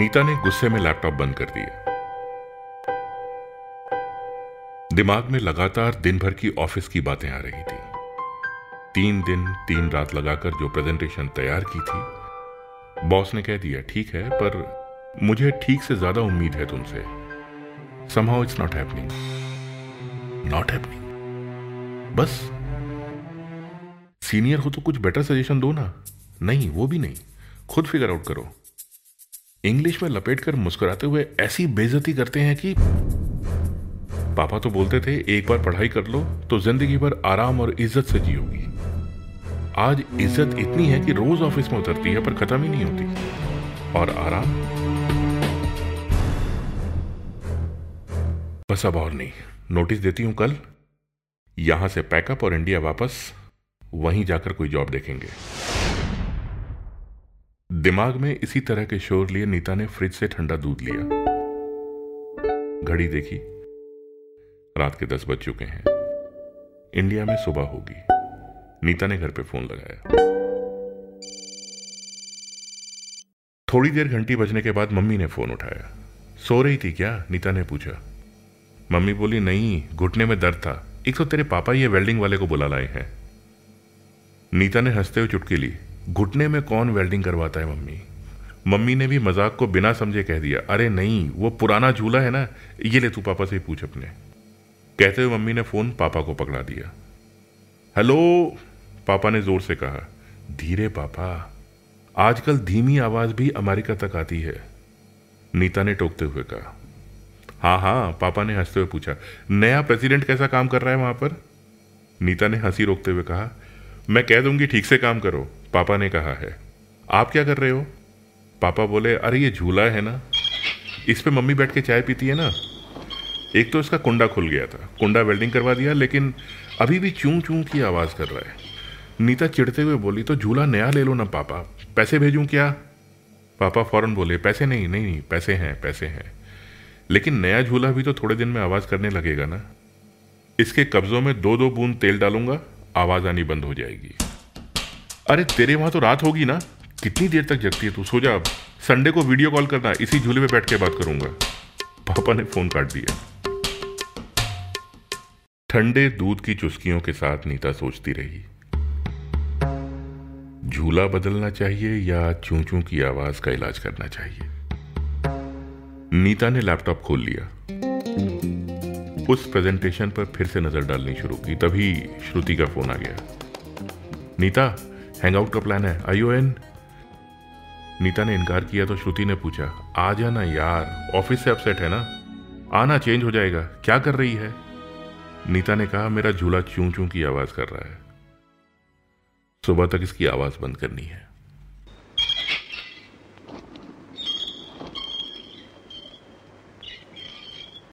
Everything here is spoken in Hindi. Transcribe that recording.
नीता ने गुस्से में लैपटॉप बंद कर दिया। दिमाग में लगातार दिन भर की ऑफ़िस की बातें आ रही थी। तीन दिन, तीन रात लगाकर जो प्रेजेंटेशन तैयार की थी, बॉस ने कह दिया, ठीक है, पर मुझे ठीक से ज़्यादा उम्मीद है तुमसे। Somehow it's not happening not happening बस। सीनियर हो तो कुछ बेटर सजेशन दो ना। नहीं, वो भी नहीं। खुद फिगर आउट करो। इंग्लिश में लपेट कर मुस्कुराते हुए ऐसी बेजती करते हैं कि पापा तो बोलते थे, एक बार पढ़ाई कर लो तो ज़िंदगी भर आराम और इज़्ज़त से जियोगी। आज इज़्ज़त इतनी है कि रोज ऑफ़िस में उतरती है, पर खत्म ही नहीं होती। और आराम? बस अब और नहीं। नोटिस देती हूँ कल। यहाँ से पैकअप और इंडिया वापस। वहीं जाकर कोई जॉब देखेंगे। दिमाग में इसी तरह के शोर लिए नीता ने फ्रिज से ठंडा दूध लिया। घड़ी देखी। रात के दस बज चुके हैं। इंडिया में सुबह होगी। नीता ने घर पे फ़ोन लगाया। थोड़ी देर घंटी बजने के बाद मम्मी ने फ़ोन उठाया। सो रही थी क्या? नीता ने पूछा। मम्मी बोली, नहीं, घुटने में दर्द था। एक तो तेरे पापा ये वेल्डिंग वाले को बुला लाए हैं। नीता ने हँसते हुए चुटकी ली। घुटने में कौन वेल्डिंग करवाता है मम्मी? मम्मी ने भी मज़ाक को बिना समझे कह दिया, अरे नहीं, वो पुराना झूला है ना, ये ले तू पापा से ही पूछ अपने। कहते हुए मम्मी ने फ़ोन पापा को पकड़ा दिया। हेलो, पापा ने ज़ोर से कहा। धीरे पापा, आजकल धीमी आवाज़ भी अमेरिका तक आती है, नीता ने टोकते हुए कहा। हाँ हाँ पापा ने हँसते हुए पूछा। नया प्रेसिडेंट कैसा काम कर रहा है वहाँ पर? नीता ने हँसी रोकते हुए कहा। मैं कह दूँगी ठीक से काम करो, पापा ने कहा है। आप क्या कर रहे हो? पापा बोले, अरे, ये झूला है ना। इस पे मम्मी बैठ के चाय पीती है ना? एक तो इसका कुंडा खुल गया था। कुंडा वेल्डिंग करवा दिया, लेकिन अभी भी चूं चूं की आवाज़ कर रहा है। नीता चिढ़ते हुए बोली तो झूला नया ले लो ना, पापा। पैसे भेजूं क्या? पापा फ़ौरन बोले, पैसे नहीं नहीं नहीं, पैसे हैं पैसे हैं। लेकिन नया झूला भी तो थोड़े दिन में आवाज़ करने लगेगा ना। इसके कब्जों में दो दो बूंद तेल डालूँगा आवाज़ आनी बंद हो जाएगी। अरे, तेरे वहाँ तो रात होगी ना। कितनी देर तक जगती है तू? सो जा अब। संडे को वीडियो कॉल करना। इसी झूले में बैठ के बात करूँगा। पापा ने फ़ोन काट दिया। ठंडे दूध की चुस्कियों के साथ नीता सोचती रही। झूला बदलना चाहिए या चूं चूं की आवाज़ का इलाज करना चाहिए? नीता ने लैपटॉप खोल लिया। उस प्रेजेंटेशन पर फिर से नज़र डालनी शुरू की, तभी श्रुति का फ़ोन आ गया। नीता हैंग आउट का प्लान है। आई एन नीता ने इनकार किया तो श्रुति ने पूछा, आ जाना यार ऑफ़िस से अपसेट है ना? आना चेंज हो जाएगा, क्या कर रही है? नीता ने कहा, मेरा झूला चूं चूं की आवाज़ कर रहा है। सुबह तक इसकी आवाज़ बंद करनी है।